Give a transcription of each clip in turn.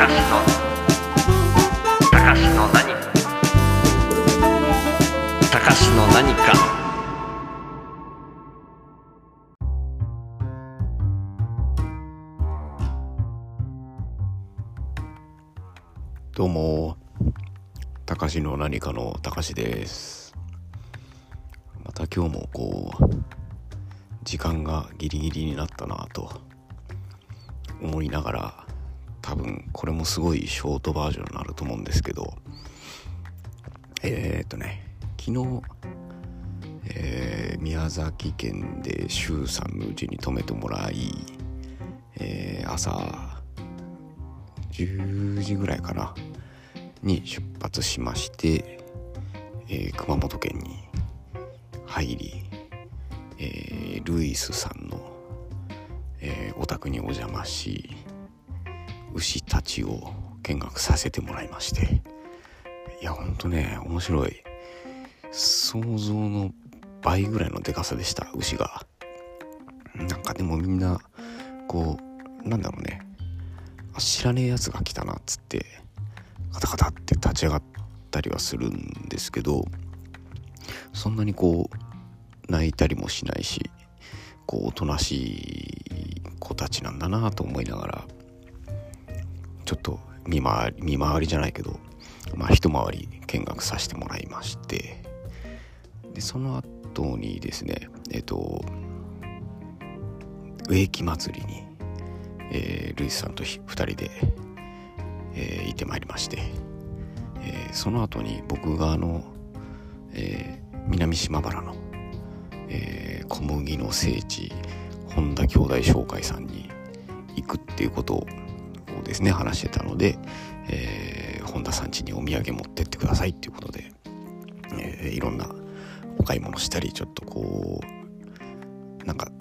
かしのたかしの何たかしの何か。どうも。たかしの何かのたかしです。また今日もこう時間がギリギリになったなと思いながら多分これもすごいショートバージョンになると思うんですけど、えー、っとね、昨日、えー宮崎県で周さんのうちに泊めてもらい、えー朝10時ぐらいかなに出発しまして、え熊本県に入り、えルイスさんの、えお宅にお邪魔し牛たちを見学させてもらいまして。いやほんとね面白い。想像の倍ぐらいのでかさでした牛が。なんかでもみんなこうなんだろうね。知らねえやつが来たなっつってカタカタって立ち上がったりはするんですけどそんなにこう泣いたりもしないしこうおとなしい子たちなんだなと思いながら見回り見回りじゃないけどまあ一回り見学させてもらいましてでその後にですねえっと植木祭りにえールイスさんと2人で、えー行ってまいりまして、えーその後に僕があの、えー南島原の、えー小麦の聖地本田兄弟紹介さんに行くっていうことをですね話してたので、えー本田さん家にお土産持ってってくださいっていうことで、えーいろんなお買い物したりちょっとこうなんか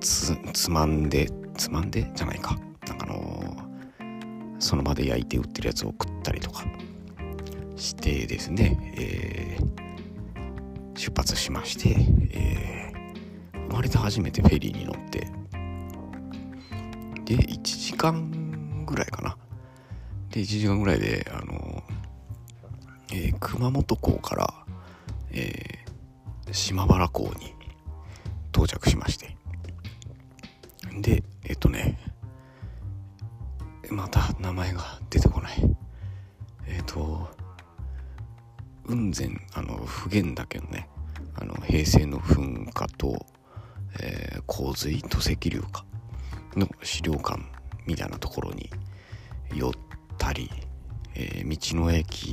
つつまんでつまんで？じゃないか。なんかあのーその場で焼いて売ってるやつを食ったりとかしてですね、えー出発しまして、えー生まれて初めてフェリーに乗ってで1時間ぐらいかな。で1時間ぐらいであのえー熊本港から、えー島原港に到着しまして。でえっとねまた名前が出てこない。えっと雲仙あの普賢岳のねあの平成の噴火と、えー洪水土石流か。の資料館みたいなところに寄ったり、えー道の駅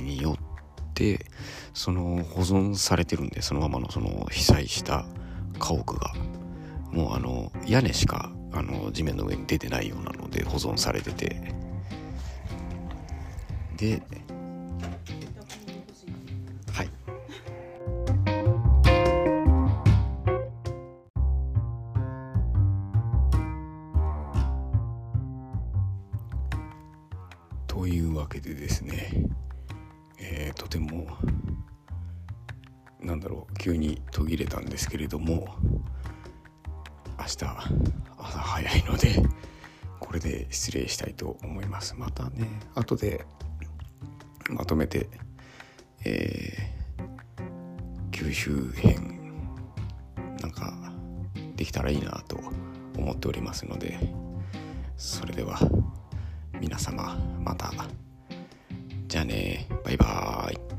に寄ってその保存されてるんでそのままのその被災した家屋が。もうあの屋根しかあの地面の上に出てないようなので保存されてて。でというわけでですね、えーとてもなんだろう急に途切れたんですけれども明日朝早いのでこれで失礼したいと思います。またね後でまとめて、えー九州編なんかできたらいいなと思っておりますのでそれでは。皆様また。じゃあねバイバーイ。